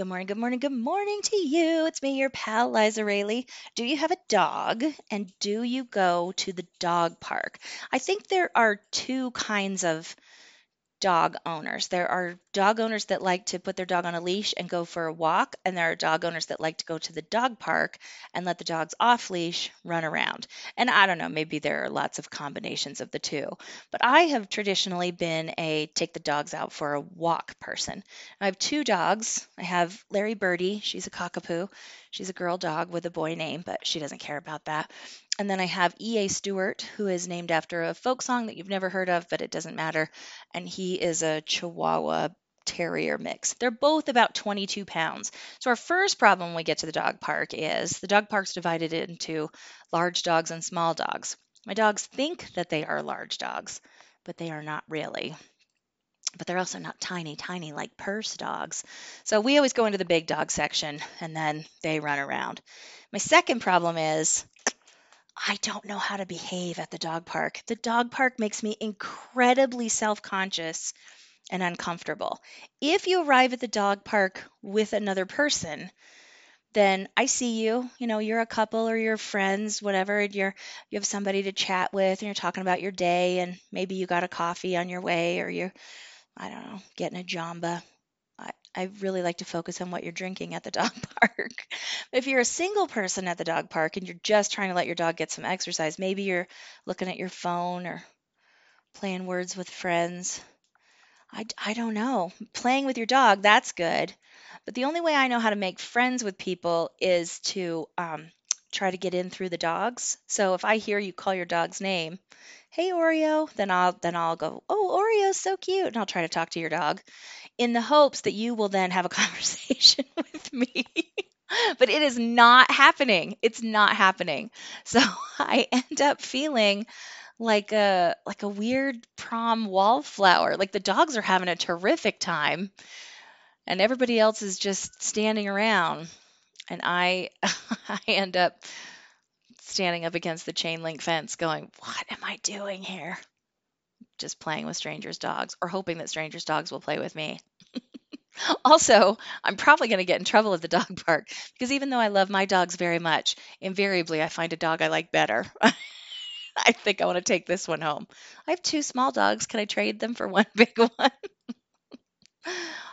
Good morning, good morning, good morning to you. It's me, your pal, Liza Rayleigh. Do you have a dog and do you go to the dog park? I think there are two kinds of dog owners. There are dog owners that like to put their dog on a leash and go for a walk, and there are dog owners that like to go to the dog park and let the dogs off leash run around. And I don't know, maybe there are lots of combinations of the two. But I have traditionally been a take the dogs out for a walk person. I have two dogs. I have Larry Birdie, she's a cockapoo. She's a girl dog with a boy name, but she doesn't care about that. And then I have E.A. Stewart, who is named after a folk song that you've never heard of, but it doesn't matter. And he is a Chihuahua Terrier mix. They're both about 22 pounds. So, our first problem when we get to the dog park is the dog park's divided into large dogs and small dogs. My dogs think that they are large dogs, but they are not really. But they're also not tiny, tiny like purse dogs. So, we always go into the big dog section and then they run around. My second problem is I don't know how to behave at the dog park. The dog park makes me incredibly self conscious and uncomfortable. If you arrive at the dog park with another person, then I see you, you know, you're a couple or you're friends, whatever, and you're you have somebody to chat with and you're talking about your day and maybe you got a coffee on your way or you're I don't know, getting a jamba I really like to focus on what you're drinking at the dog park. if you're a single person at the dog park and you're just trying to let your dog get some exercise, maybe you're looking at your phone or playing words with friends. I, I don't know. Playing with your dog, that's good. But the only way I know how to make friends with people is to um, try to get in through the dogs. So if I hear you call your dog's name, hey Oreo, then I'll then I'll go, oh Oreo's so cute, and I'll try to talk to your dog in the hopes that you will then have a conversation with me. but it is not happening. It's not happening. So I end up feeling like a like a weird prom wallflower. Like the dogs are having a terrific time and everybody else is just standing around and I I end up standing up against the chain link fence going, "What am I doing here?" Just playing with strangers' dogs or hoping that strangers' dogs will play with me. also, I'm probably going to get in trouble at the dog park because even though I love my dogs very much, invariably I find a dog I like better. I think I want to take this one home. I have two small dogs. Can I trade them for one big one?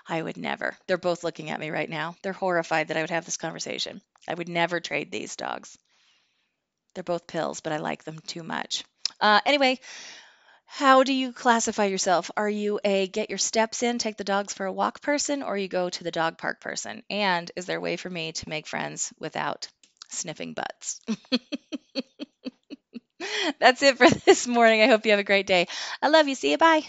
I would never. They're both looking at me right now. They're horrified that I would have this conversation. I would never trade these dogs. They're both pills, but I like them too much. Uh, anyway, how do you classify yourself? Are you a get your steps in, take the dogs for a walk person, or you go to the dog park person? And is there a way for me to make friends without sniffing butts? That's it for this morning. I hope you have a great day. I love you. See you. Bye.